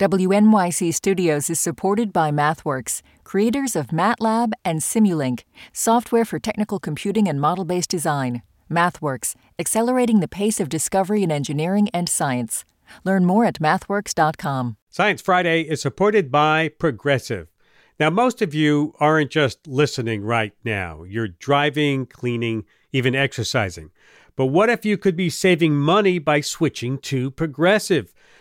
WNYC Studios is supported by MathWorks, creators of MATLAB and Simulink, software for technical computing and model based design. MathWorks, accelerating the pace of discovery in engineering and science. Learn more at mathworks.com. Science Friday is supported by Progressive. Now, most of you aren't just listening right now, you're driving, cleaning, even exercising. But what if you could be saving money by switching to Progressive?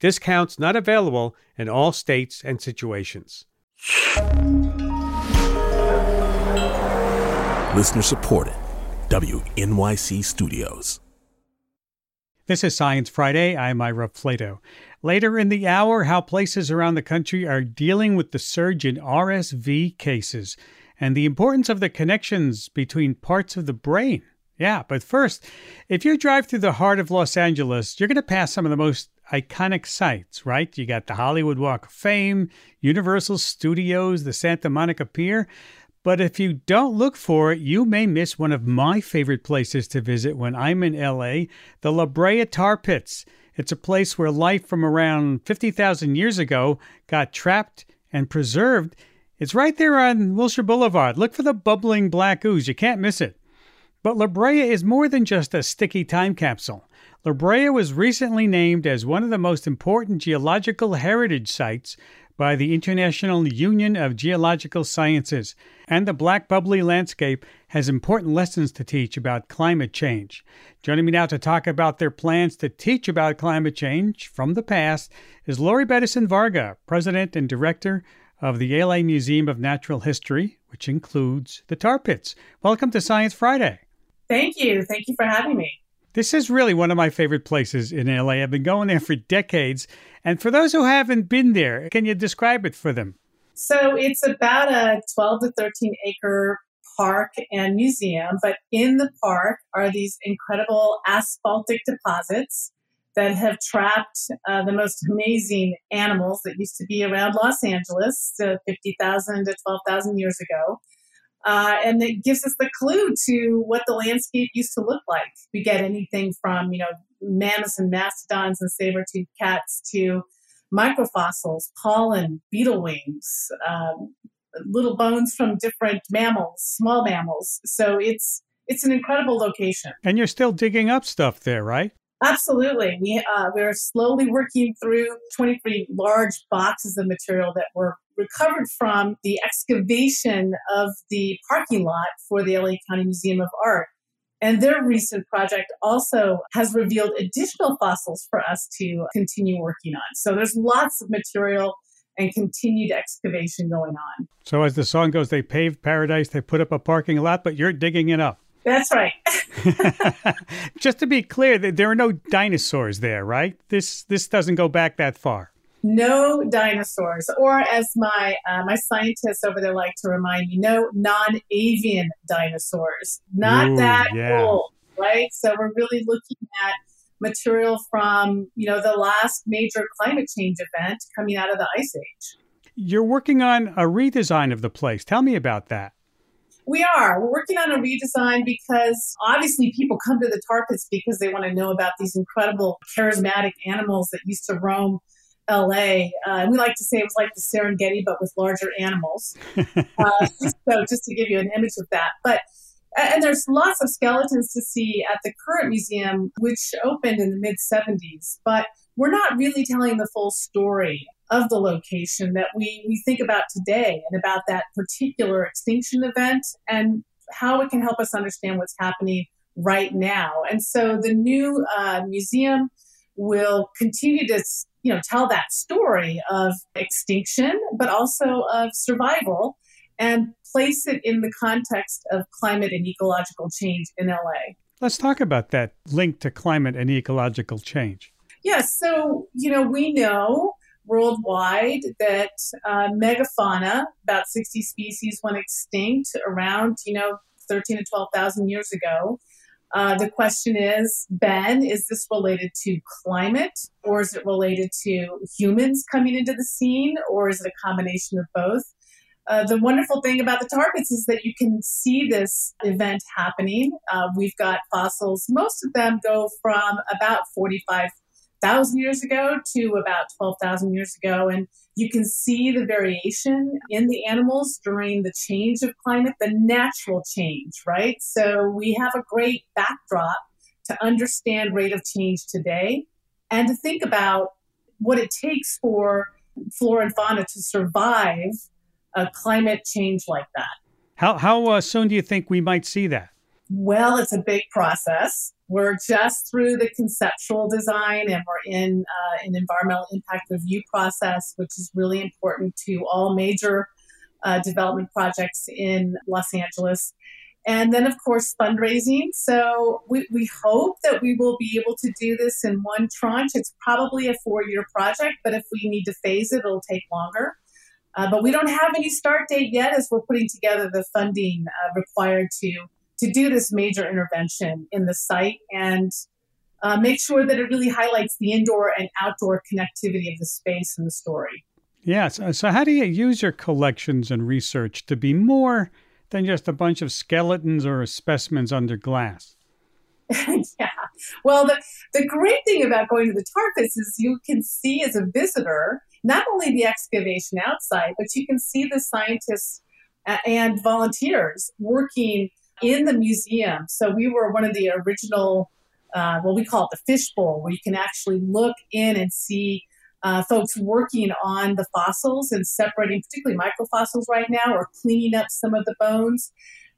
discounts not available in all states and situations. Listener supported, WNYC Studios. This is Science Friday. I'm Ira Flatow. Later in the hour, how places around the country are dealing with the surge in RSV cases and the importance of the connections between parts of the brain. Yeah, but first, if you drive through the heart of Los Angeles, you're going to pass some of the most iconic sites, right? You got the Hollywood Walk of Fame, Universal Studios, the Santa Monica Pier. But if you don't look for it, you may miss one of my favorite places to visit when I'm in LA the La Brea Tar Pits. It's a place where life from around 50,000 years ago got trapped and preserved. It's right there on Wilshire Boulevard. Look for the bubbling black ooze. You can't miss it. But La Brea is more than just a sticky time capsule. La Brea was recently named as one of the most important geological heritage sites by the International Union of Geological Sciences, and the black bubbly landscape has important lessons to teach about climate change. Joining me now to talk about their plans to teach about climate change from the past is Lori Bettison Varga, President and Director of the LA Museum of Natural History, which includes the tar pits. Welcome to Science Friday. Thank you. Thank you for having me. This is really one of my favorite places in LA. I've been going there for decades. And for those who haven't been there, can you describe it for them? So it's about a 12 to 13 acre park and museum, but in the park are these incredible asphaltic deposits that have trapped uh, the most amazing animals that used to be around Los Angeles uh, 50,000 to 12,000 years ago. Uh, and it gives us the clue to what the landscape used to look like. We get anything from, you know, mammoths and mastodons and saber-toothed cats to microfossils, pollen, beetle wings, um, little bones from different mammals, small mammals. So it's it's an incredible location. And you're still digging up stuff there, right? Absolutely. We uh, we're slowly working through 23 large boxes of material that were recovered from the excavation of the parking lot for the LA County Museum of Art. And their recent project also has revealed additional fossils for us to continue working on. So there's lots of material and continued excavation going on. So as the song goes, they paved paradise, they put up a parking lot, but you're digging it up. That's right. Just to be clear, there are no dinosaurs there, right? This this doesn't go back that far no dinosaurs, or as my uh, my scientists over there like to remind me, no non-avian dinosaurs. Not Ooh, that yeah. old, right? So we're really looking at material from you know the last major climate change event coming out of the ice age. You're working on a redesign of the place. Tell me about that. We are. We're working on a redesign because obviously people come to the tar pits because they want to know about these incredible, charismatic animals that used to roam LA. Uh, we like to say it was like the Serengeti, but with larger animals. uh, so just to give you an image of that. But and there's lots of skeletons to see at the current museum, which opened in the mid 70s. But we're not really telling the full story of the location that we, we think about today and about that particular extinction event and how it can help us understand what's happening right now. And so the new uh, museum will continue to you know tell that story of extinction but also of survival and place it in the context of climate and ecological change in LA. Let's talk about that link to climate and ecological change. Yes, so you know we know worldwide that uh, megafauna, about 60 species, went extinct around, you know, 13 to 12,000 years ago. Uh, the question is, Ben, is this related to climate or is it related to humans coming into the scene or is it a combination of both? Uh, the wonderful thing about the tar pits is that you can see this event happening. Uh, we've got fossils, most of them go from about 45,000 years ago to about 12,000 years ago. And you can see the variation in the animals during the change of climate, the natural change, right? So we have a great backdrop to understand rate of change today and to think about what it takes for flora and fauna to survive a climate change like that. How, how uh, soon do you think we might see that? Well, it's a big process. We're just through the conceptual design and we're in uh, an environmental impact review process, which is really important to all major uh, development projects in Los Angeles. And then, of course, fundraising. So we, we hope that we will be able to do this in one tranche. It's probably a four year project, but if we need to phase it, it'll take longer. Uh, but we don't have any start date yet as we're putting together the funding uh, required to, to do this major intervention in the site and uh, make sure that it really highlights the indoor and outdoor connectivity of the space and the story. Yes. So, how do you use your collections and research to be more than just a bunch of skeletons or specimens under glass? yeah. Well, the, the great thing about going to the tar pits is you can see as a visitor not only the excavation outside, but you can see the scientists and volunteers working in the museum. So we were one of the original, uh, well, we call it the fishbowl, where you can actually look in and see uh, folks working on the fossils and separating, particularly microfossils right now, or cleaning up some of the bones.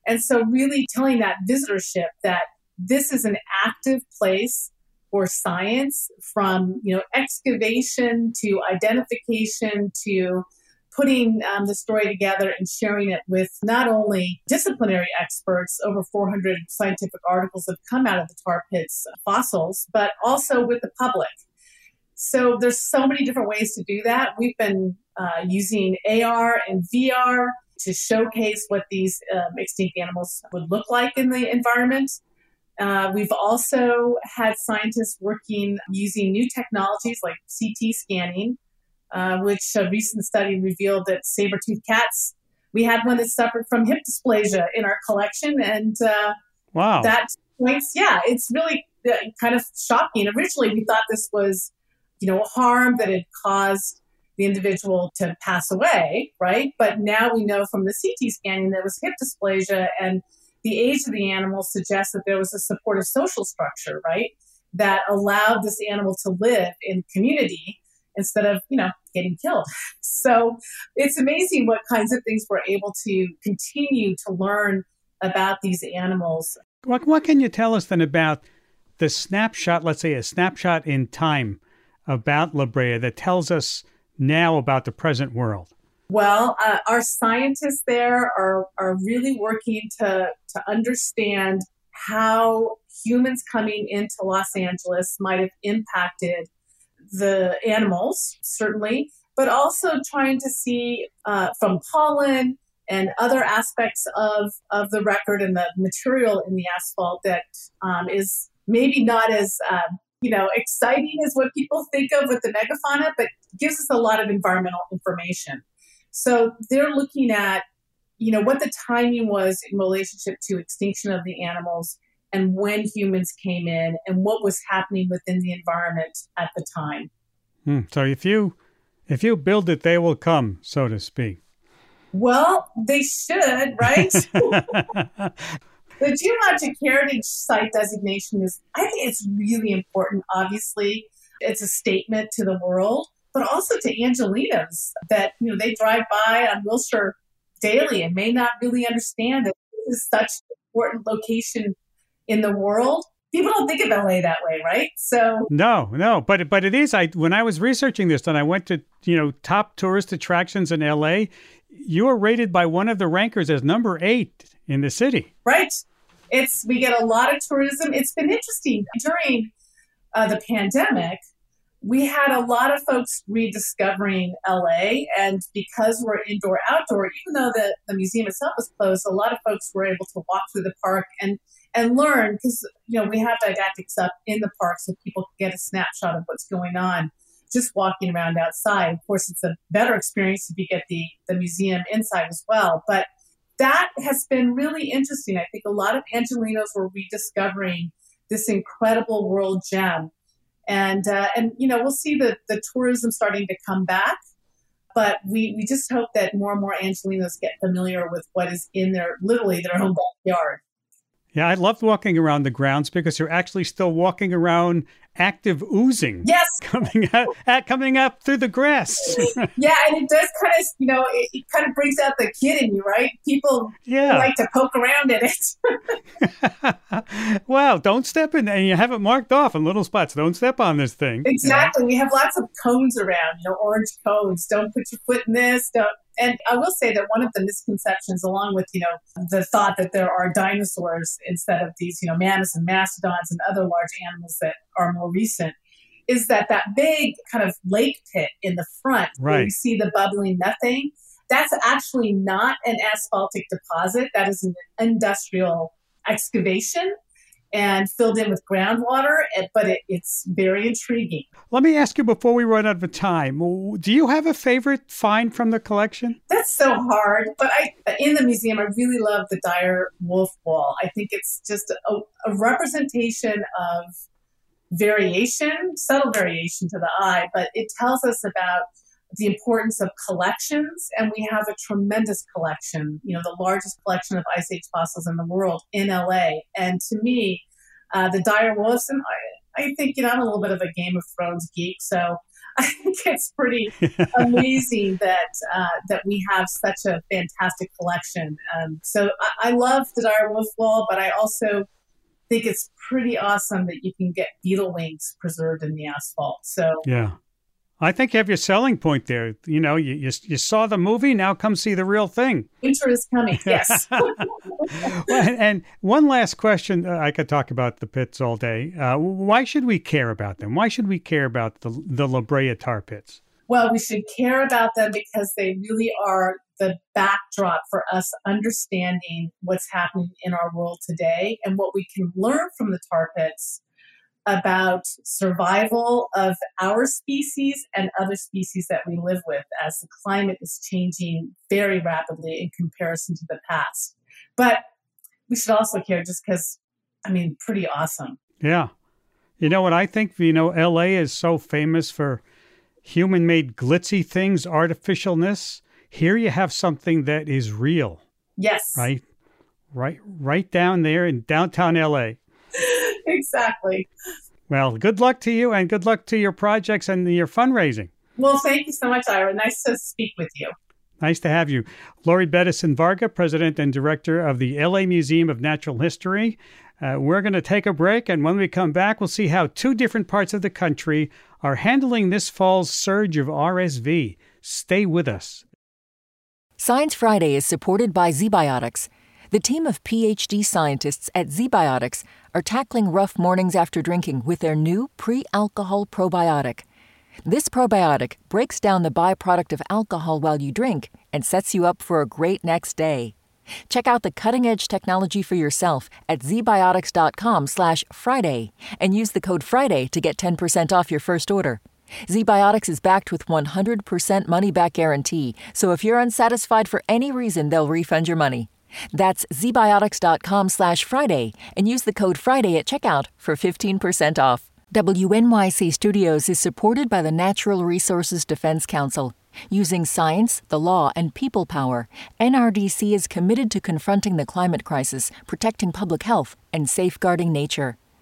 And so, really telling that visitorship that this is an active place for science from you know excavation to identification to putting um, the story together and sharing it with not only disciplinary experts over 400 scientific articles have come out of the tar pits fossils but also with the public. So there's so many different ways to do that. We've been uh, using ar and vr to showcase what these um, extinct animals would look like in the environment. Uh, we've also had scientists working using new technologies like CT scanning, uh, which a recent study revealed that saber-toothed cats, we had one that suffered from hip dysplasia in our collection. And uh, wow, that points, yeah, it's really uh, kind of shocking. Originally, we thought this was, you know, harm that had caused the individual to pass away, right? But now we know from the CT scanning that it was hip dysplasia and the age of the animal suggests that there was a supportive social structure, right? That allowed this animal to live in community instead of, you know, getting killed. So it's amazing what kinds of things we're able to continue to learn about these animals. What, what can you tell us then about the snapshot, let's say a snapshot in time about La Brea that tells us now about the present world? Well, uh, our scientists there are, are really working to, to understand how humans coming into Los Angeles might have impacted the animals, certainly, but also trying to see uh, from pollen and other aspects of, of the record and the material in the asphalt that um, is maybe not as uh, you know exciting as what people think of with the megafauna, but gives us a lot of environmental information. So they're looking at, you know, what the timing was in relationship to extinction of the animals and when humans came in and what was happening within the environment at the time. Hmm. So if you if you build it, they will come, so to speak. Well, they should, right? the geologic heritage site designation is, I think it's really important. Obviously, it's a statement to the world but also to Angelinos that, you know, they drive by on Wilshire daily and may not really understand that this is such an important location in the world. People don't think of LA that way, right? So no, no, but but it is. I when I was researching this, and I went to you know top tourist attractions in LA, you are rated by one of the rankers as number eight in the city. Right. It's we get a lot of tourism. It's been interesting during uh, the pandemic we had a lot of folks rediscovering LA. And because we're indoor outdoor, even though the, the museum itself was closed, a lot of folks were able to walk through the park and and learn because you know we have didactics up in the park so people can get a snapshot of what's going on just walking around outside. Of course, it's a better experience if you get the the museum inside as well. But that has been really interesting. I think a lot of Angelinos were rediscovering this incredible world gem and uh, and you know we'll see the the tourism starting to come back but we we just hope that more and more angelinos get familiar with what is in their literally their home backyard yeah i loved walking around the grounds because you're actually still walking around active oozing. Yes, coming out, at, coming up through the grass. yeah, and it does kind of, you know, it, it, kind of brings out the kid in you, right? People yeah. like to poke around in it. wow! Don't step in, and you have it marked off in little spots. Don't step on this thing. Exactly. We have lots of cones around, you know, orange cones. Don't put your foot in this. Don't and I will say that one of the misconceptions, along with you know the thought that there are dinosaurs instead of these you know mammoths and mastodons and other large animals that are more recent, is that that big kind of lake pit in the front right. where you see the bubbling methane. That's actually not an asphaltic deposit. That is an industrial excavation and filled in with groundwater, but it, it's very intriguing. Let me ask you before we run out of time do you have a favorite find from the collection? That's so hard, but I in the museum, I really love the dire wolf wall. I think it's just a, a representation of variation, subtle variation to the eye, but it tells us about the importance of collections, and we have a tremendous collection, you know, the largest collection of Ice Age fossils in the world in LA. And to me, uh, the dire wolves, and I, I think, you know, I'm a little bit of a Game of Thrones geek, so I think it's pretty amazing that uh, that we have such a fantastic collection. Um, so I, I love the dire wolf wall, but I also think it's pretty awesome that you can get beetle wings preserved in the asphalt. So yeah, I think you have your selling point there. You know, you, you, you saw the movie, now come see the real thing. Winter is coming, yes. well, and one last question uh, I could talk about the pits all day. Uh, why should we care about them? Why should we care about the, the La Brea tar pits? Well, we should care about them because they really are the backdrop for us understanding what's happening in our world today and what we can learn from the tar pits about survival of our species and other species that we live with as the climate is changing very rapidly in comparison to the past. But we should also care just because, I mean, pretty awesome. Yeah. You know what I think? You know, LA is so famous for human made glitzy things, artificialness. Here you have something that is real. Yes. Right? Right right down there in downtown LA. exactly. Well, good luck to you and good luck to your projects and your fundraising. Well, thank you so much, Ira. Nice to speak with you. Nice to have you. Lori Bettison Varga, President and Director of the LA Museum of Natural History. Uh, we're going to take a break, and when we come back, we'll see how two different parts of the country are handling this fall's surge of RSV. Stay with us. Science Friday is supported by ZBiotics the team of PhD scientists at ZBiotics are tackling rough mornings after drinking with their new pre alcohol probiotic. This probiotic breaks down the byproduct of alcohol while you drink and sets you up for a great next day. Check out the cutting-edge technology for yourself at zbiotics.com/friday and use the code FRIDAY to get 10% off your first order. ZBiotics is backed with 100% money back guarantee, so if you're unsatisfied for any reason, they'll refund your money. That's zbiotics.com slash Friday and use the code Friday at checkout for 15% off. WNYC Studios is supported by the Natural Resources Defense Council. Using science, the law, and people power, NRDC is committed to confronting the climate crisis, protecting public health, and safeguarding nature.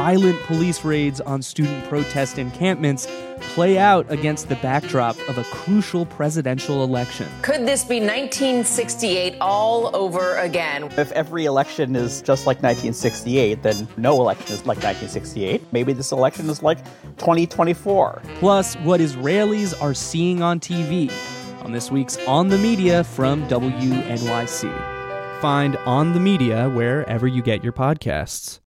Violent police raids on student protest encampments play out against the backdrop of a crucial presidential election. Could this be 1968 all over again? If every election is just like 1968, then no election is like 1968. Maybe this election is like 2024. Plus, what Israelis are seeing on TV on this week's On the Media from WNYC. Find On the Media wherever you get your podcasts.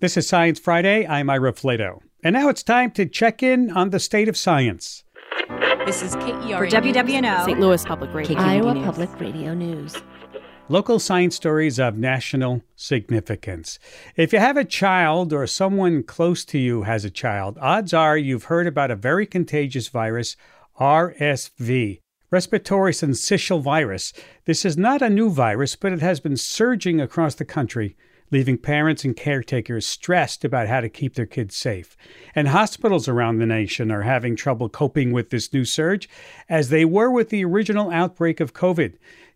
This is Science Friday. I'm Ira Flatow. And now it's time to check in on the state of science. This is KERA for WWNO, St. Louis Public Radio, Iowa News. Public Radio News. Local science stories of national significance. If you have a child or someone close to you has a child, odds are you've heard about a very contagious virus, RSV. Respiratory syncytial virus. This is not a new virus, but it has been surging across the country leaving parents and caretakers stressed about how to keep their kids safe. And hospitals around the nation are having trouble coping with this new surge, as they were with the original outbreak of COVID.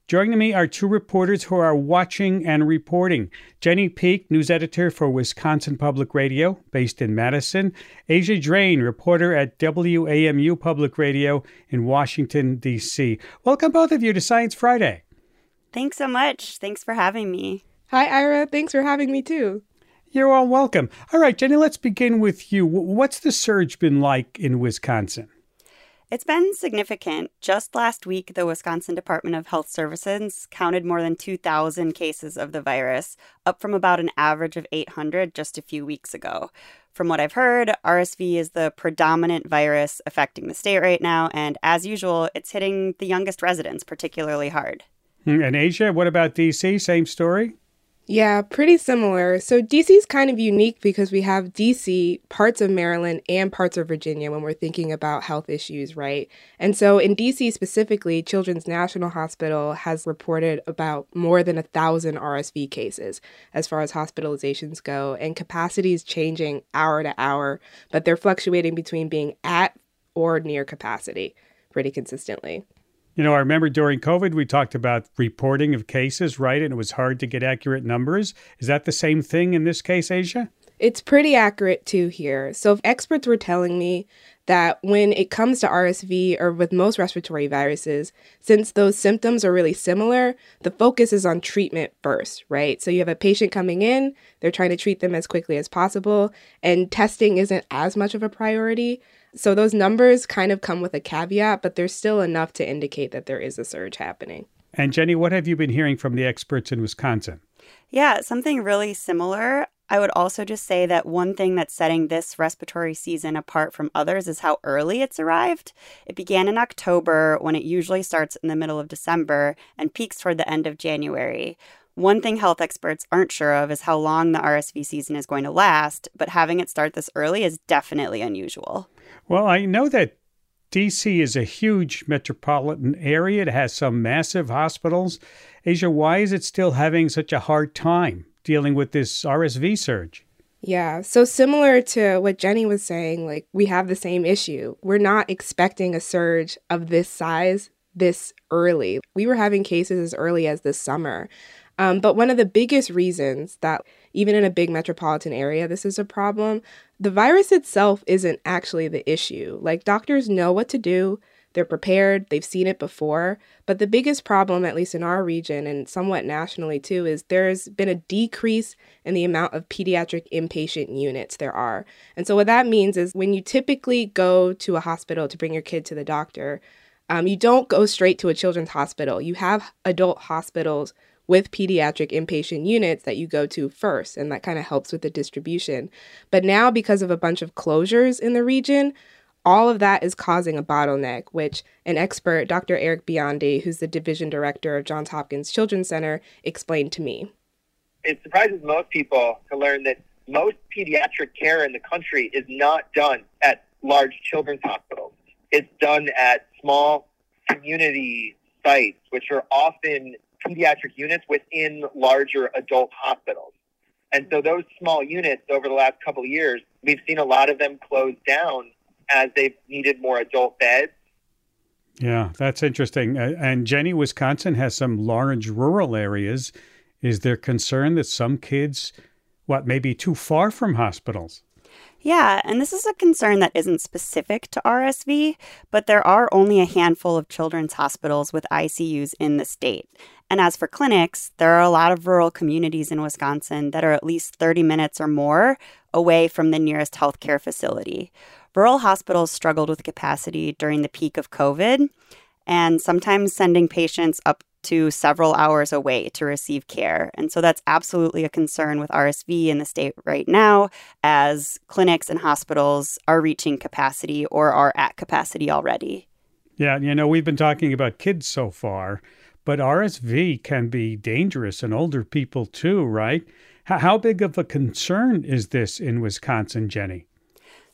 Joining me are two reporters who are watching and reporting. Jenny Peek, news editor for Wisconsin Public Radio, based in Madison. Asia Drain, reporter at WAMU Public Radio in Washington, D.C. Welcome, both of you, to Science Friday. Thanks so much. Thanks for having me. Hi, Ira. Thanks for having me too. You're all welcome. All right, Jenny, let's begin with you. What's the surge been like in Wisconsin? It's been significant. Just last week, the Wisconsin Department of Health Services counted more than 2,000 cases of the virus, up from about an average of 800 just a few weeks ago. From what I've heard, RSV is the predominant virus affecting the state right now, and as usual, it's hitting the youngest residents particularly hard. Hmm, and Asia, what about DC? Same story? Yeah, pretty similar. So DC is kind of unique because we have DC, parts of Maryland, and parts of Virginia when we're thinking about health issues, right? And so in DC specifically, Children's National Hospital has reported about more than a thousand RSV cases as far as hospitalizations go, and capacity is changing hour to hour, but they're fluctuating between being at or near capacity pretty consistently. You know, I remember during COVID, we talked about reporting of cases, right? And it was hard to get accurate numbers. Is that the same thing in this case, Asia? It's pretty accurate too here. So, experts were telling me that when it comes to RSV or with most respiratory viruses, since those symptoms are really similar, the focus is on treatment first, right? So, you have a patient coming in, they're trying to treat them as quickly as possible, and testing isn't as much of a priority. So those numbers kind of come with a caveat, but there's still enough to indicate that there is a surge happening. And Jenny, what have you been hearing from the experts in Wisconsin? Yeah, something really similar. I would also just say that one thing that's setting this respiratory season apart from others is how early it's arrived. It began in October when it usually starts in the middle of December and peaks toward the end of January. One thing health experts aren't sure of is how long the RSV season is going to last, but having it start this early is definitely unusual. Well, I know that DC is a huge metropolitan area. It has some massive hospitals. Asia, why is it still having such a hard time dealing with this RSV surge? Yeah, so similar to what Jenny was saying, like we have the same issue. We're not expecting a surge of this size this early. We were having cases as early as this summer. Um, but one of the biggest reasons that even in a big metropolitan area, this is a problem, the virus itself isn't actually the issue. Like doctors know what to do, they're prepared, they've seen it before. But the biggest problem, at least in our region and somewhat nationally too, is there's been a decrease in the amount of pediatric inpatient units there are. And so, what that means is when you typically go to a hospital to bring your kid to the doctor, um, you don't go straight to a children's hospital. You have adult hospitals with pediatric inpatient units that you go to first, and that kind of helps with the distribution. But now, because of a bunch of closures in the region, all of that is causing a bottleneck, which an expert, Dr. Eric Biondi, who's the division director of Johns Hopkins Children's Center, explained to me. It surprises most people to learn that most pediatric care in the country is not done at large children's hospitals. It's done at small community sites, which are often pediatric units within larger adult hospitals. And so those small units over the last couple of years, we've seen a lot of them close down as they've needed more adult beds. Yeah, that's interesting. And Jenny, Wisconsin has some large rural areas. Is there concern that some kids what, maybe too far from hospitals. Yeah, and this is a concern that isn't specific to RSV, but there are only a handful of children's hospitals with ICUs in the state. And as for clinics, there are a lot of rural communities in Wisconsin that are at least 30 minutes or more away from the nearest healthcare facility. Rural hospitals struggled with capacity during the peak of COVID, and sometimes sending patients up to several hours away to receive care. And so that's absolutely a concern with RSV in the state right now, as clinics and hospitals are reaching capacity or are at capacity already. Yeah, you know, we've been talking about kids so far, but RSV can be dangerous in older people too, right? How big of a concern is this in Wisconsin, Jenny?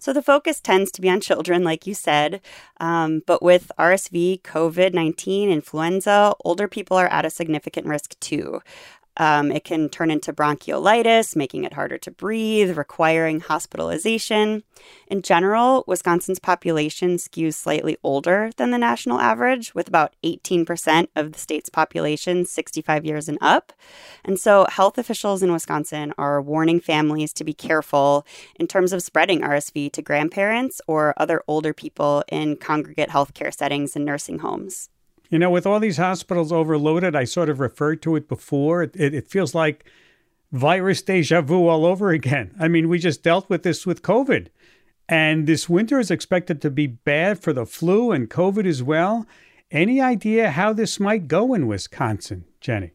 So the focus tends to be on children, like you said. Um, but with RSV, COVID 19, influenza, older people are at a significant risk too. Um, it can turn into bronchiolitis, making it harder to breathe, requiring hospitalization. In general, Wisconsin's population skews slightly older than the national average, with about 18% of the state's population 65 years and up. And so, health officials in Wisconsin are warning families to be careful in terms of spreading RSV to grandparents or other older people in congregate healthcare settings and nursing homes. You know, with all these hospitals overloaded, I sort of referred to it before. It, it, it, feels like virus deja vu all over again. I mean, we just dealt with this with COVID. And this winter is expected to be bad for the flu and COVID as well. Any idea how this might go in Wisconsin, Jenny?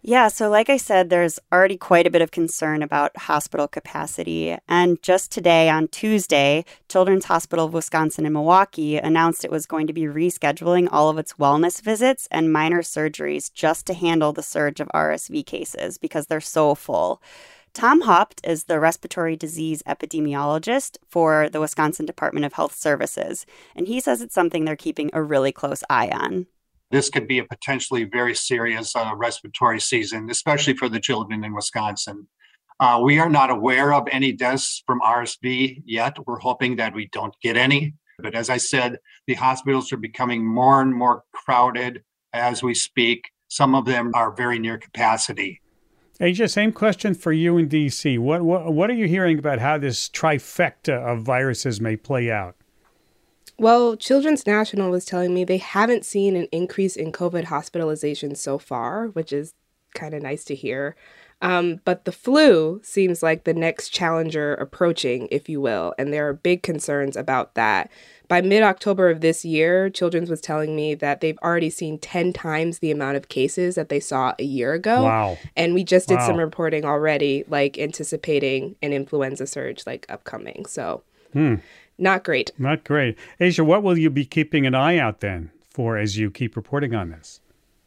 Yeah, so like I said, there's already quite a bit of concern about hospital capacity. And just today, on Tuesday, Children's Hospital of Wisconsin in Milwaukee announced it was going to be rescheduling all of its wellness visits and minor surgeries just to handle the surge of RSV cases because they're so full. Tom Haupt is the respiratory disease epidemiologist for the Wisconsin Department of Health Services, and he says it's something they're keeping a really close eye on this could be a potentially very serious uh, respiratory season, especially for the children in Wisconsin. Uh, we are not aware of any deaths from RSV yet. We're hoping that we don't get any. But as I said, the hospitals are becoming more and more crowded as we speak. Some of them are very near capacity. Asia, same question for you in DC. What, what, what are you hearing about how this trifecta of viruses may play out? Well, Children's National was telling me they haven't seen an increase in COVID hospitalizations so far, which is kind of nice to hear. Um, but the flu seems like the next challenger approaching, if you will, and there are big concerns about that. By mid October of this year, Children's was telling me that they've already seen 10 times the amount of cases that they saw a year ago. Wow. And we just did wow. some reporting already, like anticipating an influenza surge like upcoming. So. Hmm. Not great. Not great. Asia, what will you be keeping an eye out then for as you keep reporting on this?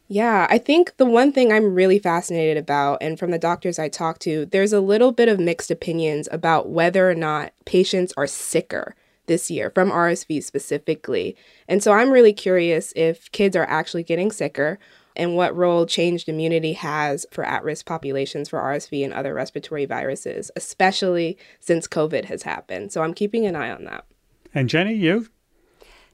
Yeah, I think the one thing I'm really fascinated about, and from the doctors I talk to, there's a little bit of mixed opinions about whether or not patients are sicker this year from RSV specifically. And so I'm really curious if kids are actually getting sicker and what role changed immunity has for at risk populations for RSV and other respiratory viruses, especially since COVID has happened. So I'm keeping an eye on that. And Jenny, you?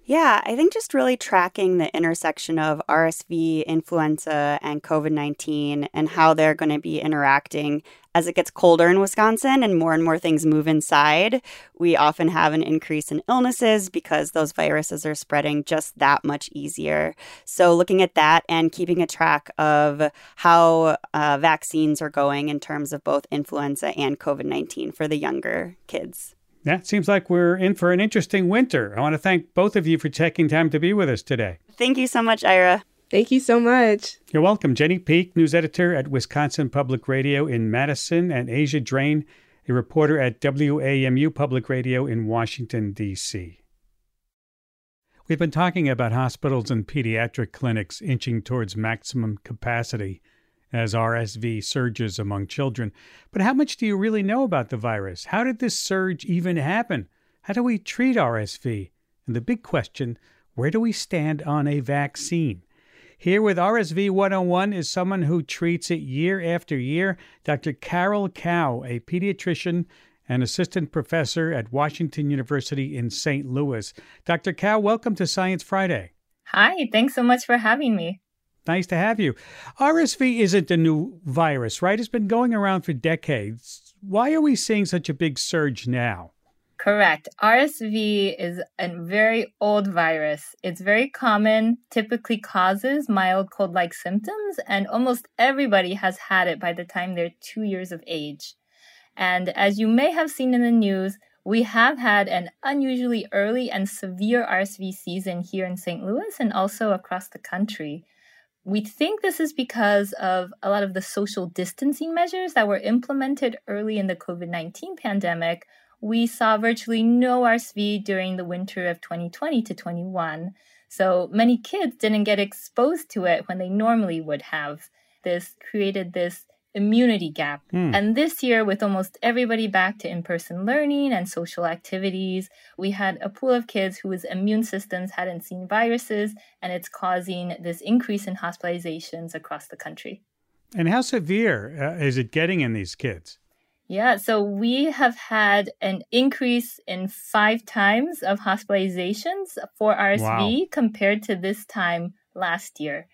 Yeah, I think just really tracking the intersection of RSV, influenza, and COVID 19 and how they're going to be interacting as it gets colder in Wisconsin and more and more things move inside. We often have an increase in illnesses because those viruses are spreading just that much easier. So, looking at that and keeping a track of how uh, vaccines are going in terms of both influenza and COVID 19 for the younger kids. Yeah, it seems like we're in for an interesting winter. I want to thank both of you for taking time to be with us today. Thank you so much, Ira. Thank you so much. You're welcome. Jenny Peek, news editor at Wisconsin Public Radio in Madison, and Asia Drain, a reporter at WAMU Public Radio in Washington, D.C. We've been talking about hospitals and pediatric clinics inching towards maximum capacity as RSV surges among children. But how much do you really know about the virus? How did this surge even happen? How do we treat RSV? And the big question where do we stand on a vaccine? Here with RSV 101 is someone who treats it year after year, Dr. Carol Kao, a pediatrician and assistant professor at Washington University in St. Louis. Dr. Kao, welcome to Science Friday. Hi, thanks so much for having me. Nice to have you. RSV isn't a new virus, right? It's been going around for decades. Why are we seeing such a big surge now? Correct. RSV is a very old virus. It's very common, typically causes mild cold like symptoms, and almost everybody has had it by the time they're two years of age. And as you may have seen in the news, we have had an unusually early and severe RSV season here in St. Louis and also across the country. We think this is because of a lot of the social distancing measures that were implemented early in the COVID 19 pandemic, we saw virtually no RSV during the winter of 2020 to 21. So many kids didn't get exposed to it when they normally would have. This created this immunity gap. Hmm. And this year, with almost everybody back to in person learning and social activities, we had a pool of kids whose immune systems hadn't seen viruses, and it's causing this increase in hospitalizations across the country. And how severe uh, is it getting in these kids? Yeah, so we have had an increase in five times of hospitalizations for RSV wow. compared to this time last year.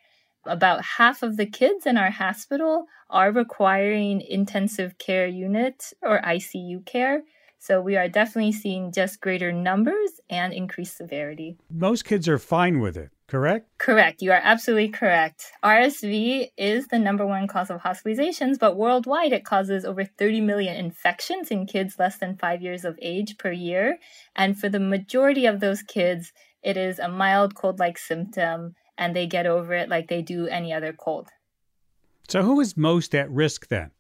About half of the kids in our hospital are requiring intensive care unit or ICU care. So we are definitely seeing just greater numbers and increased severity. Most kids are fine with it correct? Correct. You are absolutely correct. RSV is the number one cause of hospitalizations, but worldwide it causes over 30 million infections in kids less than five years of age per year. And for the majority of those kids, it is a mild cold like symptom and they get over it like they do any other cold. So, who is most at risk then?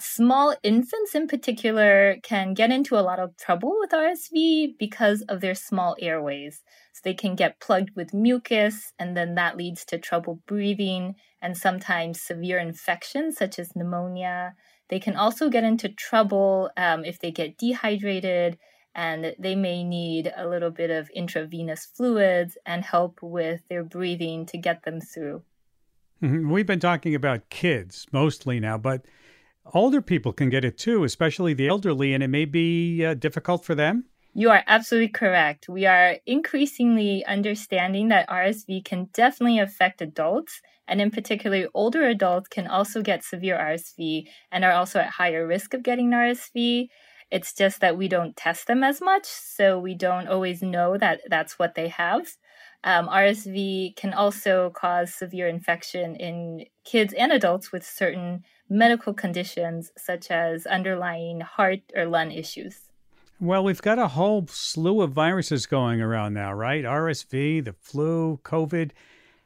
Small infants, in particular, can get into a lot of trouble with RSV because of their small airways. So they can get plugged with mucus, and then that leads to trouble breathing and sometimes severe infections such as pneumonia. They can also get into trouble um, if they get dehydrated, and they may need a little bit of intravenous fluids and help with their breathing to get them through. Mm-hmm. We've been talking about kids mostly now, but older people can get it too, especially the elderly, and it may be uh, difficult for them. You are absolutely correct. We are increasingly understanding that RSV can definitely affect adults, and in particular, older adults can also get severe RSV and are also at higher risk of getting RSV. It's just that we don't test them as much, so we don't always know that that's what they have. Um, RSV can also cause severe infection in kids and adults with certain medical conditions, such as underlying heart or lung issues. Well, we've got a whole slew of viruses going around now, right? RSV, the flu, COVID.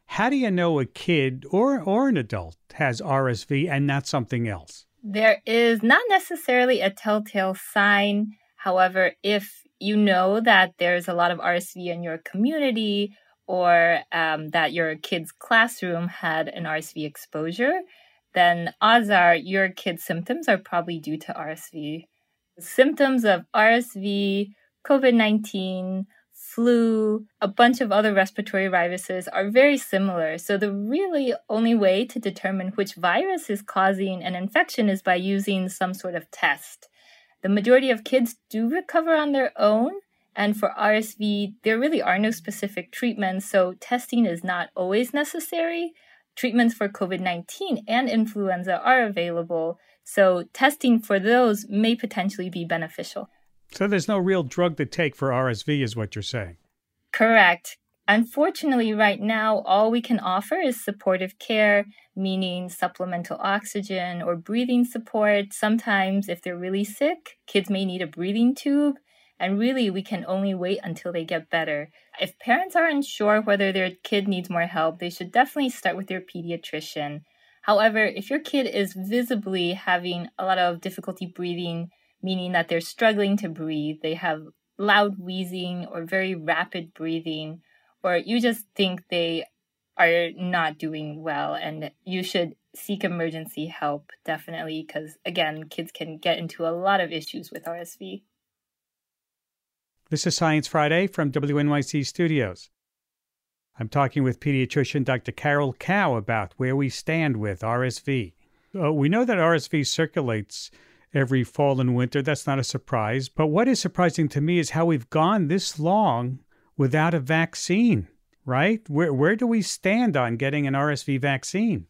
How do you know a kid or, or an adult has RSV and not something else? There is not necessarily a telltale sign. However, if you know that there's a lot of RSV in your community or um, that your kid's classroom had an RSV exposure, then odds are your kid's symptoms are probably due to RSV symptoms of RSV, COVID 19, flu, a bunch of other respiratory viruses are very similar. So, the really only way to determine which virus is causing an infection is by using some sort of test. The majority of kids do recover on their own. And for RSV, there really are no specific treatments, so testing is not always necessary. Treatments for COVID 19 and influenza are available, so testing for those may potentially be beneficial. So there's no real drug to take for RSV, is what you're saying? Correct. Unfortunately, right now, all we can offer is supportive care, meaning supplemental oxygen or breathing support. Sometimes, if they're really sick, kids may need a breathing tube. And really, we can only wait until they get better. If parents aren't sure whether their kid needs more help, they should definitely start with their pediatrician. However, if your kid is visibly having a lot of difficulty breathing, meaning that they're struggling to breathe, they have loud wheezing or very rapid breathing, or you just think they are not doing well and you should seek emergency help definitely because again kids can get into a lot of issues with rsv this is science friday from wnyc studios I'm talking with pediatrician Dr. Carol Kao about where we stand with RSV. Uh, we know that RSV circulates every fall and winter. That's not a surprise. But what is surprising to me is how we've gone this long without a vaccine, right? Where, where do we stand on getting an RSV vaccine?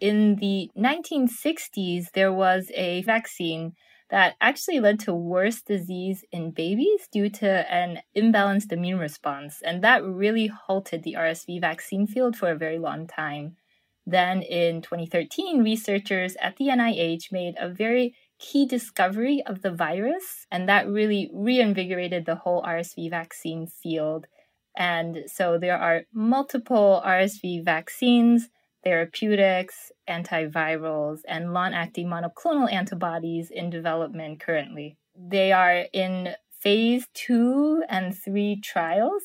in the 1960s, there was a vaccine that actually led to worse disease in babies due to an imbalanced immune response. And that really halted the RSV vaccine field for a very long time. Then in 2013, researchers at the NIH made a very key discovery of the virus, and that really reinvigorated the whole RSV vaccine field. And so there are multiple RSV vaccines, therapeutics, antivirals, and long acting monoclonal antibodies in development currently. They are in phase two and three trials.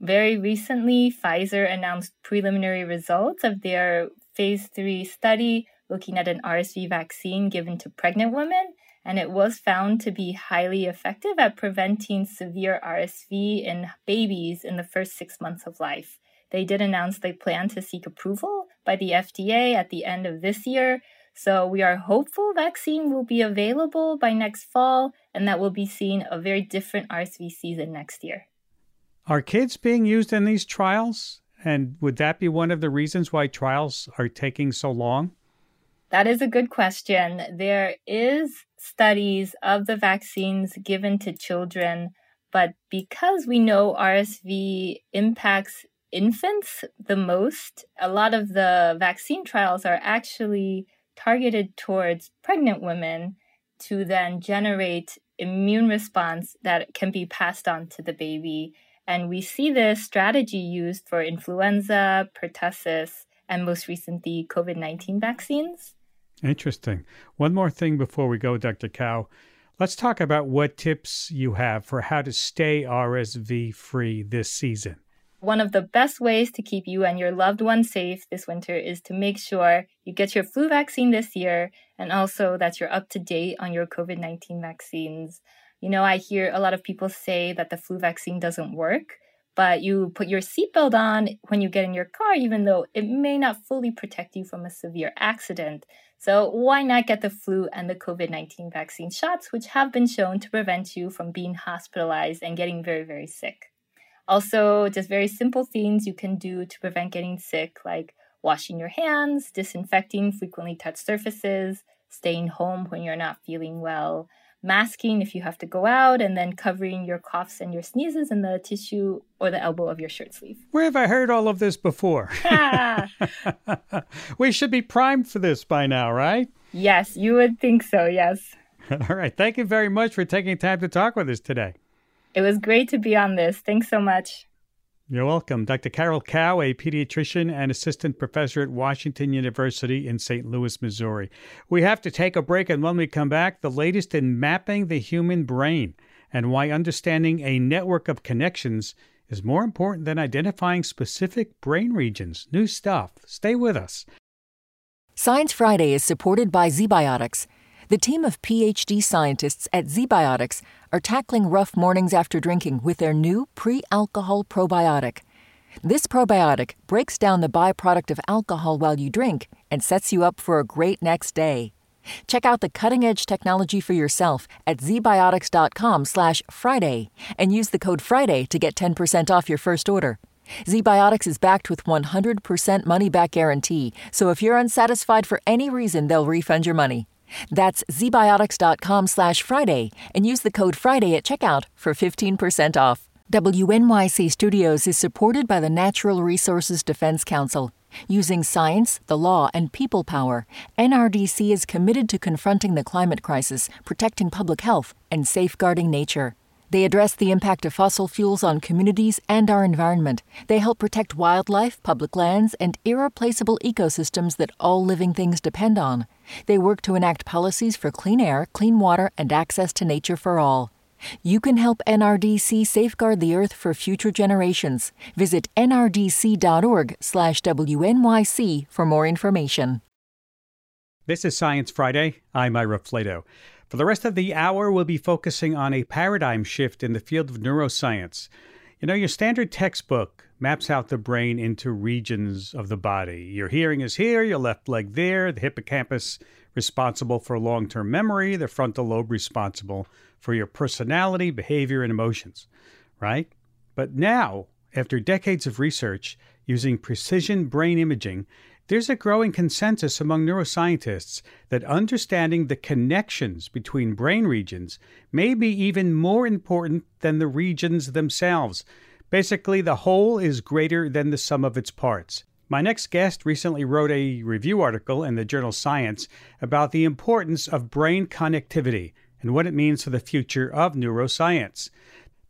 Very recently, Pfizer announced preliminary results of their phase three study looking at an RSV vaccine given to pregnant women, and it was found to be highly effective at preventing severe RSV in babies in the first six months of life. They did announce they plan to seek approval by the FDA at the end of this year. So we are hopeful vaccine will be available by next fall and that we'll be seeing a very different RSV season next year. Are kids being used in these trials? And would that be one of the reasons why trials are taking so long? That is a good question. There is studies of the vaccines given to children, but because we know RSV impacts infants the most, a lot of the vaccine trials are actually targeted towards pregnant women to then generate immune response that can be passed on to the baby. And we see this strategy used for influenza, pertussis, and most recently COVID 19 vaccines. Interesting. One more thing before we go, Dr. Kao. Let's talk about what tips you have for how to stay RSV free this season. One of the best ways to keep you and your loved ones safe this winter is to make sure you get your flu vaccine this year and also that you're up to date on your COVID 19 vaccines. You know, I hear a lot of people say that the flu vaccine doesn't work, but you put your seatbelt on when you get in your car, even though it may not fully protect you from a severe accident. So, why not get the flu and the COVID 19 vaccine shots, which have been shown to prevent you from being hospitalized and getting very, very sick? Also, just very simple things you can do to prevent getting sick, like washing your hands, disinfecting frequently touched surfaces, staying home when you're not feeling well, masking if you have to go out, and then covering your coughs and your sneezes in the tissue or the elbow of your shirt sleeve. Where have I heard all of this before? we should be primed for this by now, right? Yes, you would think so, yes. all right. Thank you very much for taking time to talk with us today. It was great to be on this. Thanks so much. You're welcome. Dr. Carol Kao, a pediatrician and assistant professor at Washington University in St. Louis, Missouri. We have to take a break, and when we come back, the latest in mapping the human brain and why understanding a network of connections is more important than identifying specific brain regions. New stuff. Stay with us. Science Friday is supported by ZBiotics. The team of PhD scientists at ZBiotics are tackling rough mornings after drinking with their new pre alcohol probiotic. This probiotic breaks down the byproduct of alcohol while you drink and sets you up for a great next day. Check out the cutting-edge technology for yourself at zbiotics.com/friday and use the code FRIDAY to get 10% off your first order. ZBiotics is backed with 100% money-back guarantee, so if you're unsatisfied for any reason, they'll refund your money. That's zbiotics.com slash Friday and use the code Friday at checkout for 15% off. WNYC Studios is supported by the Natural Resources Defense Council. Using science, the law, and people power, NRDC is committed to confronting the climate crisis, protecting public health, and safeguarding nature. They address the impact of fossil fuels on communities and our environment. They help protect wildlife, public lands, and irreplaceable ecosystems that all living things depend on. They work to enact policies for clean air, clean water, and access to nature for all. You can help NRDC safeguard the earth for future generations. Visit nrdc.org/wnyc for more information. This is Science Friday. I'm Ira Flatow. For the rest of the hour, we'll be focusing on a paradigm shift in the field of neuroscience. You know, your standard textbook maps out the brain into regions of the body. Your hearing is here, your left leg there, the hippocampus responsible for long term memory, the frontal lobe responsible for your personality, behavior, and emotions, right? But now, after decades of research using precision brain imaging, There's a growing consensus among neuroscientists that understanding the connections between brain regions may be even more important than the regions themselves. Basically, the whole is greater than the sum of its parts. My next guest recently wrote a review article in the journal Science about the importance of brain connectivity and what it means for the future of neuroscience.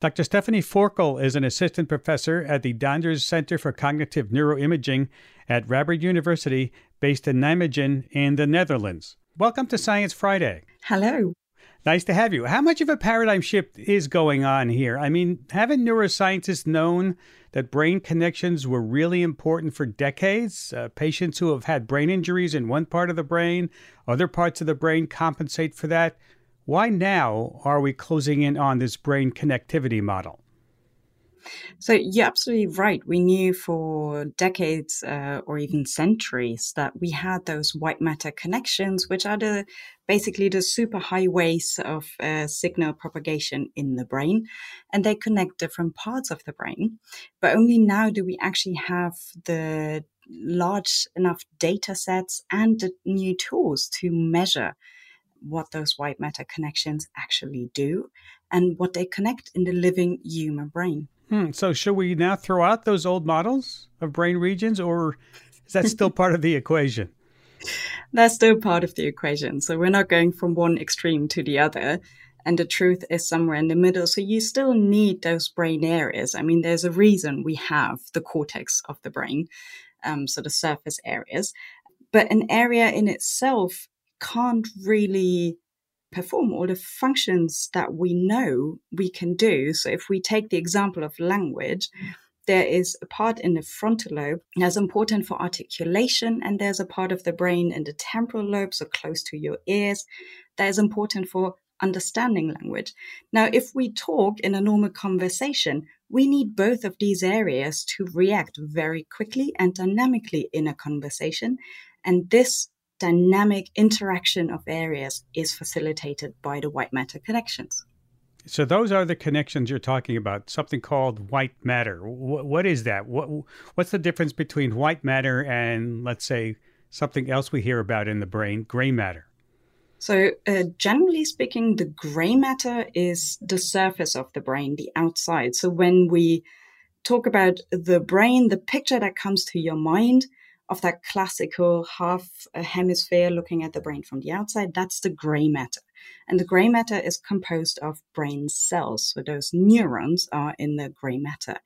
Dr. Stephanie Forkel is an assistant professor at the Donders Center for Cognitive Neuroimaging at Radboud University, based in Nijmegen in the Netherlands. Welcome to Science Friday. Hello. Nice to have you. How much of a paradigm shift is going on here? I mean, haven't neuroscientists known that brain connections were really important for decades? Uh, patients who have had brain injuries in one part of the brain, other parts of the brain compensate for that. Why now are we closing in on this brain connectivity model? So you're absolutely right. We knew for decades uh, or even centuries that we had those white matter connections, which are the basically the superhighways of uh, signal propagation in the brain, and they connect different parts of the brain. But only now do we actually have the large enough data sets and the new tools to measure what those white matter connections actually do and what they connect in the living human brain. Hmm. So, should we now throw out those old models of brain regions, or is that still part of the equation? That's still part of the equation. So, we're not going from one extreme to the other. And the truth is somewhere in the middle. So, you still need those brain areas. I mean, there's a reason we have the cortex of the brain, um, so the surface areas. But an area in itself can't really perform all the functions that we know we can do. So if we take the example of language, there is a part in the frontal lobe that's important for articulation, and there's a part of the brain in the temporal lobe, so close to your ears, that is important for understanding language. Now, if we talk in a normal conversation, we need both of these areas to react very quickly and dynamically in a conversation. And this dynamic interaction of areas is facilitated by the white matter connections. So those are the connections you're talking about. Something called white matter. what, what is that? What what's the difference between white matter and let's say something else we hear about in the brain, gray matter? So, uh, generally speaking, the gray matter is the surface of the brain, the outside. So, when we talk about the brain, the picture that comes to your mind of that classical half hemisphere looking at the brain from the outside, that's the gray matter. And the gray matter is composed of brain cells. So those neurons are in the gray matter.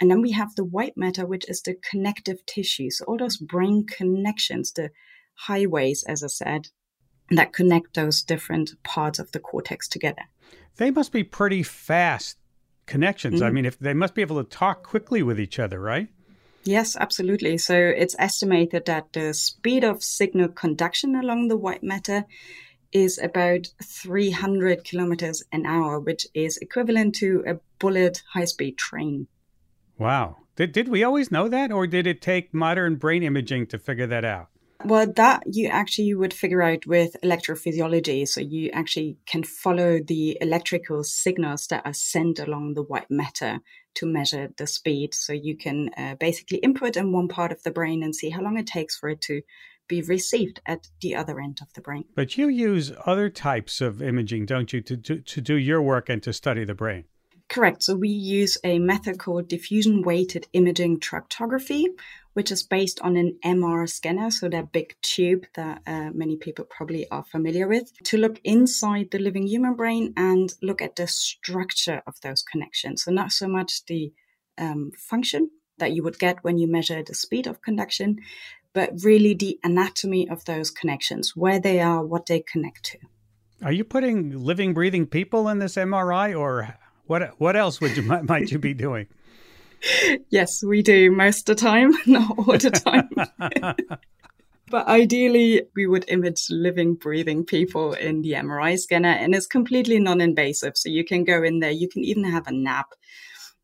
And then we have the white matter, which is the connective tissue. So all those brain connections, the highways, as I said, that connect those different parts of the cortex together. They must be pretty fast connections. Mm-hmm. I mean, if they must be able to talk quickly with each other, right? Yes, absolutely. So it's estimated that the speed of signal conduction along the white matter is about 300 kilometers an hour, which is equivalent to a bullet high speed train. Wow. Did, did we always know that, or did it take modern brain imaging to figure that out? Well, that you actually would figure out with electrophysiology. So you actually can follow the electrical signals that are sent along the white matter to measure the speed. So you can uh, basically input in one part of the brain and see how long it takes for it to be received at the other end of the brain. But you use other types of imaging, don't you, to, to, to do your work and to study the brain? Correct. So we use a method called diffusion weighted imaging tractography, which is based on an MR scanner, so that big tube that uh, many people probably are familiar with, to look inside the living human brain and look at the structure of those connections. So, not so much the um, function that you would get when you measure the speed of conduction, but really the anatomy of those connections, where they are, what they connect to. Are you putting living, breathing people in this MRI, or what? What else would you might you be doing? yes, we do most of the time, not all the time. but ideally, we would image living, breathing people in the MRI scanner, and it's completely non invasive. So you can go in there, you can even have a nap.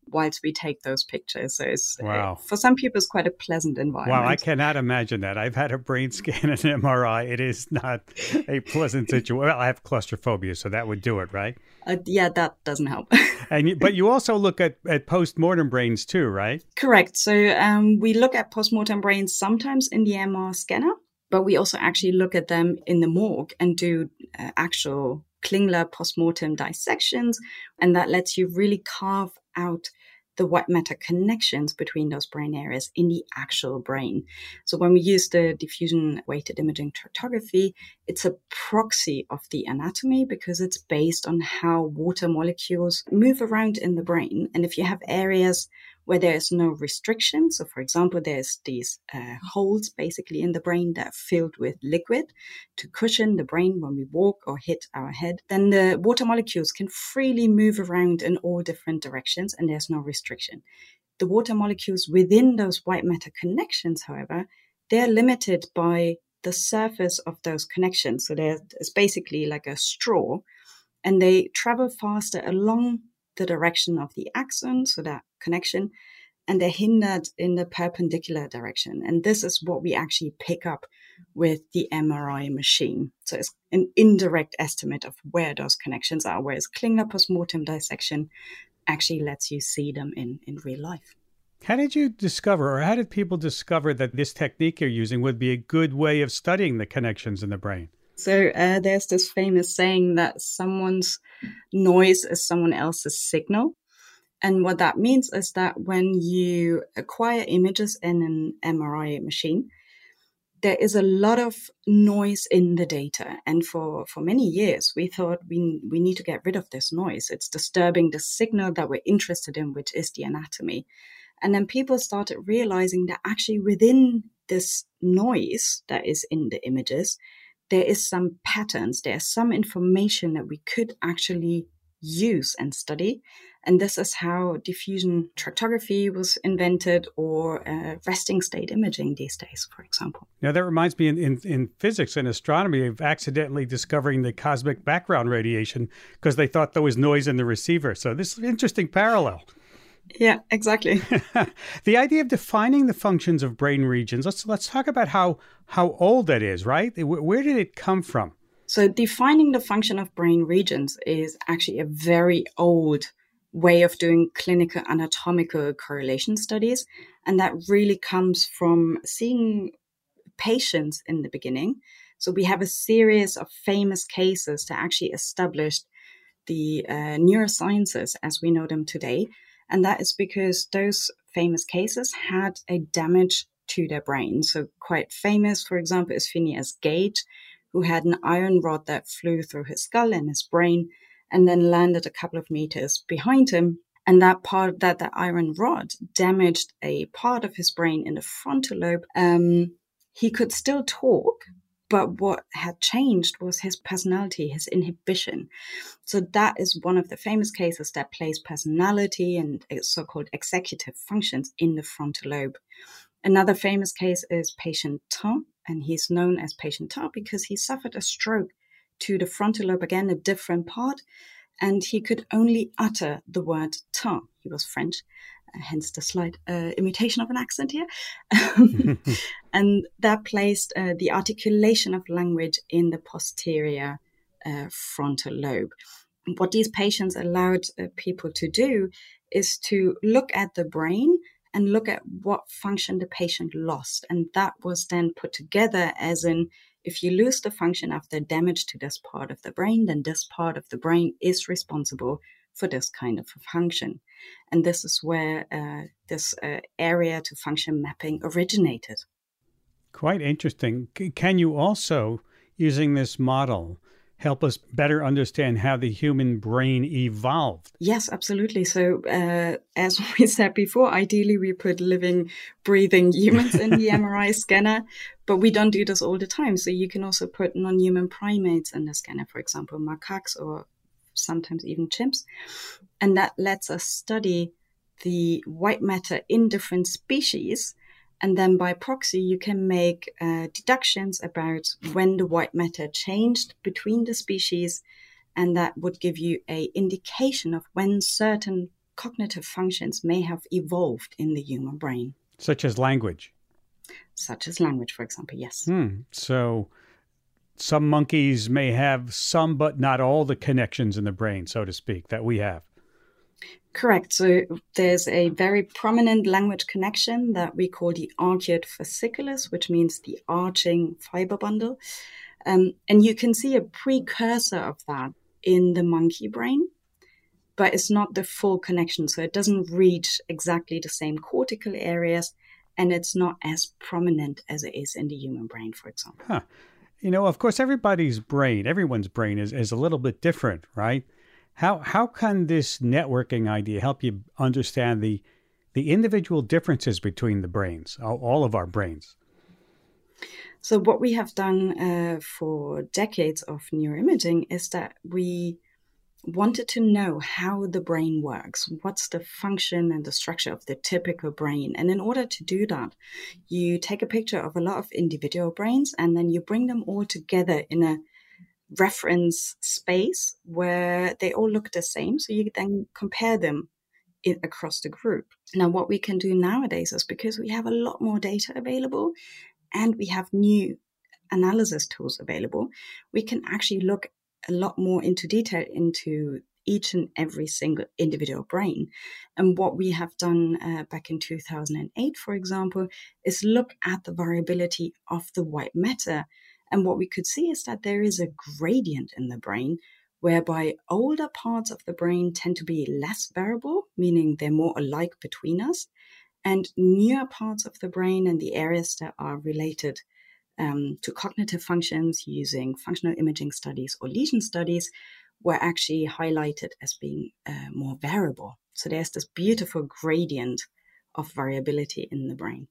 Whilst we take those pictures. So it's, wow. Uh, for some people, it's quite a pleasant environment. Wow, I cannot imagine that. I've had a brain scan and an MRI. It is not a pleasant situation. Well, I have claustrophobia, so that would do it, right? Uh, yeah, that doesn't help. and you, but you also look at, at post-mortem brains too, right? Correct. So um, we look at post-mortem brains sometimes in the MR scanner, but we also actually look at them in the morgue and do uh, actual Klingler postmortem dissections, and that lets you really carve out the white matter connections between those brain areas in the actual brain. So when we use the diffusion weighted imaging tractography, it's a proxy of the anatomy because it's based on how water molecules move around in the brain. And if you have areas where there's no restriction. So, for example, there's these uh, holes basically in the brain that are filled with liquid to cushion the brain when we walk or hit our head. Then the water molecules can freely move around in all different directions and there's no restriction. The water molecules within those white matter connections, however, they're limited by the surface of those connections. So there's basically like a straw and they travel faster along the direction of the axon, so that connection, and they're hindered in the perpendicular direction. And this is what we actually pick up with the MRI machine. So it's an indirect estimate of where those connections are, whereas Klingler postmortem dissection actually lets you see them in, in real life. How did you discover, or how did people discover that this technique you're using would be a good way of studying the connections in the brain? So uh, there's this famous saying that someone's noise is someone else's signal. And what that means is that when you acquire images in an MRI machine, there is a lot of noise in the data. And for, for many years, we thought we, we need to get rid of this noise. It's disturbing the signal that we're interested in, which is the anatomy. And then people started realizing that actually within this noise that is in the images, there is some patterns, there's some information that we could actually use and study. And this is how diffusion tractography was invented or uh, resting state imaging these days, for example. Now, that reminds me in, in, in, physics and astronomy of accidentally discovering the cosmic background radiation because they thought there was noise in the receiver. So, this is an interesting parallel. Yeah, exactly. the idea of defining the functions of brain regions. Let's let's talk about how how old that is, right? Where did it come from? So defining the function of brain regions is actually a very old way of doing clinical anatomical correlation studies and that really comes from seeing patients in the beginning. So we have a series of famous cases that actually established the uh, neurosciences as we know them today and that is because those famous cases had a damage to their brain. So, quite famous, for example, is Phineas Gage, who had an iron rod that flew through his skull and his brain and then landed a couple of meters behind him. And that part, that the iron rod damaged a part of his brain in the frontal lobe. Um, he could still talk, but what had changed was his personality, his inhibition. So that is one of the famous cases that plays personality and so-called executive functions in the frontal lobe. Another famous case is patient Tan, and he's known as patient Tan because he suffered a stroke to the frontal lobe, again, a different part, and he could only utter the word Tan. He was French hence the slight uh, imitation of an accent here. and that placed uh, the articulation of language in the posterior uh, frontal lobe. What these patients allowed uh, people to do is to look at the brain and look at what function the patient lost. And that was then put together as in if you lose the function after damage to this part of the brain, then this part of the brain is responsible for this kind of function. And this is where uh, this uh, area to function mapping originated. Quite interesting. Can you also, using this model, help us better understand how the human brain evolved? Yes, absolutely. So, uh, as we said before, ideally we put living, breathing humans in the MRI scanner, but we don't do this all the time. So, you can also put non human primates in the scanner, for example, macaques or sometimes even chimps. And that lets us study the white matter in different species. And then by proxy, you can make uh, deductions about when the white matter changed between the species. And that would give you a indication of when certain cognitive functions may have evolved in the human brain. Such as language. Such as language, for example, yes. Hmm. So some monkeys may have some, but not all the connections in the brain, so to speak, that we have. Correct. So there's a very prominent language connection that we call the arcuate fasciculus, which means the arching fiber bundle. Um, and you can see a precursor of that in the monkey brain, but it's not the full connection. So it doesn't reach exactly the same cortical areas, and it's not as prominent as it is in the human brain, for example. Huh. You know, of course, everybody's brain, everyone's brain is, is a little bit different, right? How how can this networking idea help you understand the the individual differences between the brains, all, of our brains? So what we have done uh, for decades of neuroimaging is that we wanted to know how the brain works, what's the function and the structure of the typical brain. And in order to do that, you take a picture of a lot of individual brains and then you bring them all together in a reference space where they all look the same. So you then compare them in, across the group. Now, what we can do nowadays is because we have a lot more data available and we have new analysis tools available, we can actually look a lot more into detail into each and every single individual brain. And what we have done uh, back in 2008, for example, is look at the variability of the white matter and what we could see is that there is a gradient in the brain whereby older parts of the brain tend to be less variable, meaning they're more alike between us, and newer parts of the brain and the areas that are related um, to cognitive functions using functional imaging studies or lesion studies were actually highlighted as being uh, more variable. So there's this beautiful gradient of variability in the brain.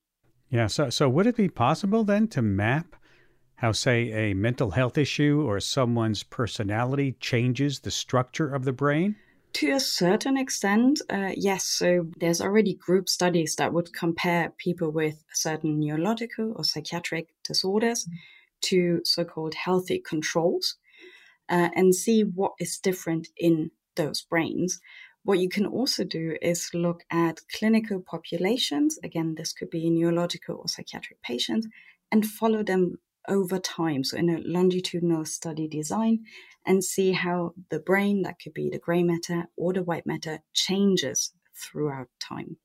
Yeah. So, so would it be possible then to map how, say, a mental health issue or someone's personality changes the structure of the brain? To a certain extent, uh, yes. So there's already group studies that would compare people with certain neurological or psychiatric disorders to so called healthy controls uh, and see what is different in those brains. What you can also do is look at clinical populations. Again, this could be neurological or psychiatric patients and follow them over time, so in a longitudinal study design, and see how the brain, that could be the gray matter or the white matter, changes throughout time.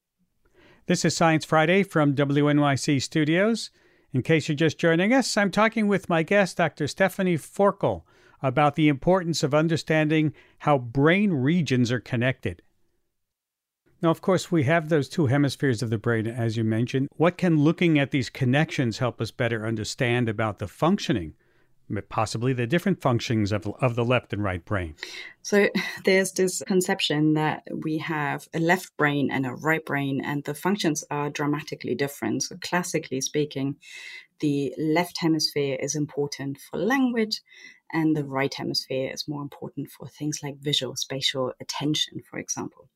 This is Science Friday from WNYC Studios. In case you're just joining us, I'm talking with my guest, Dr. Stephanie Forkel, about the importance of understanding how brain regions are connected. Now, of course, we have those two hemispheres of the brain, as you mentioned. What can looking at these connections help us better understand about the functioning, possibly the different functions of, of the left and right brain? So, there's this conception that we have a left brain and a right brain, and the functions are dramatically different. So, classically speaking, the left hemisphere is important for language, and the right hemisphere is more important for things like visual spatial attention, for example.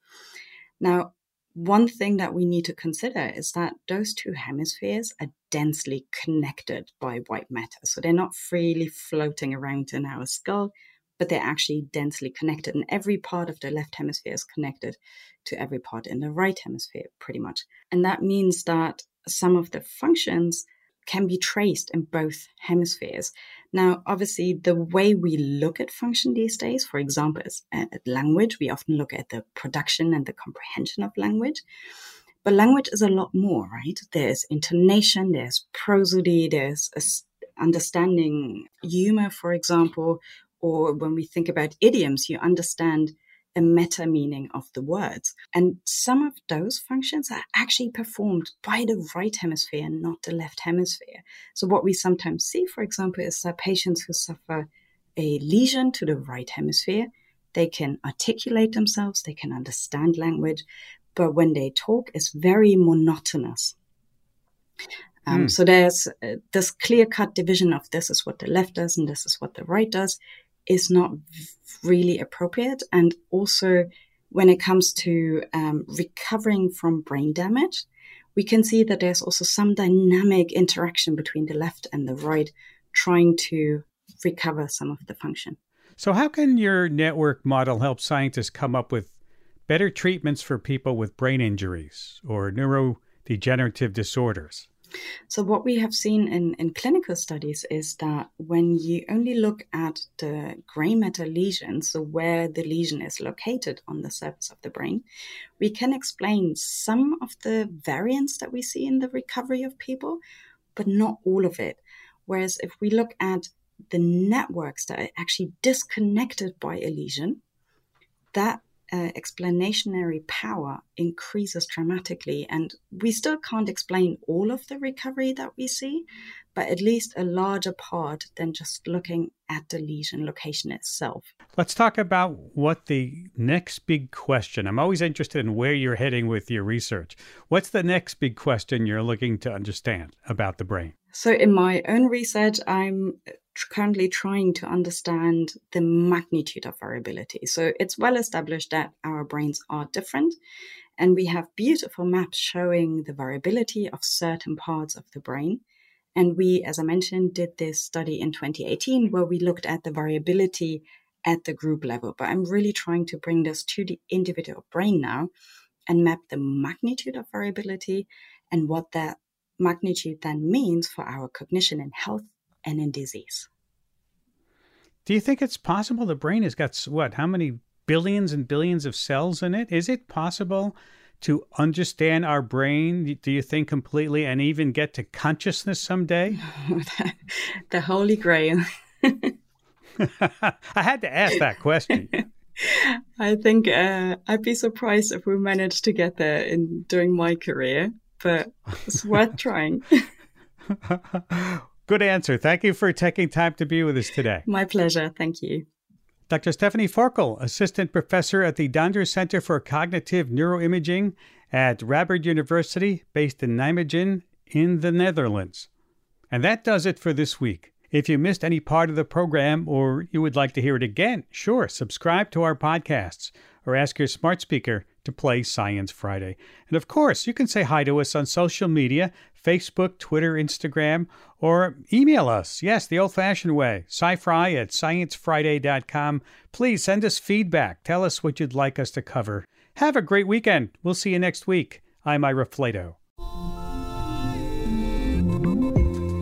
Now, one thing that we need to consider is that those two hemispheres are densely connected by white matter. So they're not freely floating around in our skull, but they're actually densely connected. And every part of the left hemisphere is connected to every part in the right hemisphere, pretty much. And that means that some of the functions can be traced in both hemispheres. Now, obviously, the way we look at function these days, for example, is uh, at language, we often look at the production and the comprehension of language. But language is a lot more, right? There's intonation, there's prosody, there's understanding humor, for example, or when we think about idioms, you understand a meta meaning of the words. And some of those functions are actually performed by the right hemisphere not the left hemisphere. So, what we sometimes see, for example, is that patients who suffer a lesion to the right hemisphere, they can articulate themselves, they can understand language, but when they talk, it's very monotonous. Um, mm. So there's uh, this clear cut division of this is what the left does and this is what the right does is not really appropriate. And also, when it comes to um, recovering from brain damage, we can see that there's also some dynamic interaction between the left and the right, trying to recover some of the function. So, how can your network model help scientists come up with better treatments for people with brain injuries or neurodegenerative disorders? So, what we have seen in, in clinical studies is that when you only look at the gray matter lesion, so where the lesion is located on the surface of the brain, we can explain some of the variance that we see in the recovery of people, but not all of it. Whereas if we look at the networks that are actually disconnected by a lesion, that uh, explanationary power increases dramatically. And we still can't explain all of the recovery that we see, but at least a larger part than just looking at the lesion location itself. Let's talk about what the next big question. I'm always interested in where you're heading with your research. What's the next big question you're looking to understand about the brain? So, in my own research, I'm currently trying to understand the magnitude of variability. So it's well established that our brains are different, and we have beautiful maps showing the variability of certain parts of the brain. And we, as I mentioned, did this study in 2018 where we looked at the variability at the group level. But I'm really trying to bring this to the individual brain now and map the magnitude of variability and what that magnitude then means for our cognition and health and in disease. Do you think it's possible the brain has got what? How many billions and billions of cells in it? Is it possible to understand our brain, do you think, completely and even get to consciousness someday? the Holy Grail. I had to ask that question. I think uh, I'd be surprised if we managed to get there in during my career, but it's worth trying. Good answer. Thank you for taking time to be with us today. My pleasure. Thank you. Dr. Stephanie Forkel, Assistant Professor at the Donders Center for Cognitive Neuroimaging at Radboud University, based in Nijmegen in the Netherlands. And that does it for this week. If you missed any part of the program or you would like to hear it again, sure, subscribe to our podcasts or ask your smart speaker to play Science Friday. And of course, you can say hi to us on social media Facebook, Twitter, Instagram, or email us. Yes, the old fashioned way, sci-fi at sciencefriday.com. Please send us feedback. Tell us what you'd like us to cover. Have a great weekend. We'll see you next week. I'm Ira Flatow.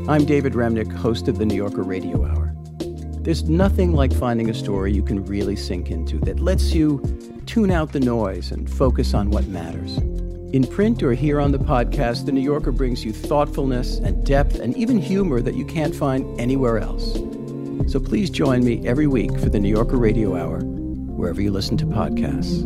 I'm David Remnick, host of the New Yorker Radio Hour. There's nothing like finding a story you can really sink into that lets you tune out the noise and focus on what matters. In print or here on the podcast, The New Yorker brings you thoughtfulness and depth and even humor that you can't find anywhere else. So please join me every week for the New Yorker Radio Hour, wherever you listen to podcasts.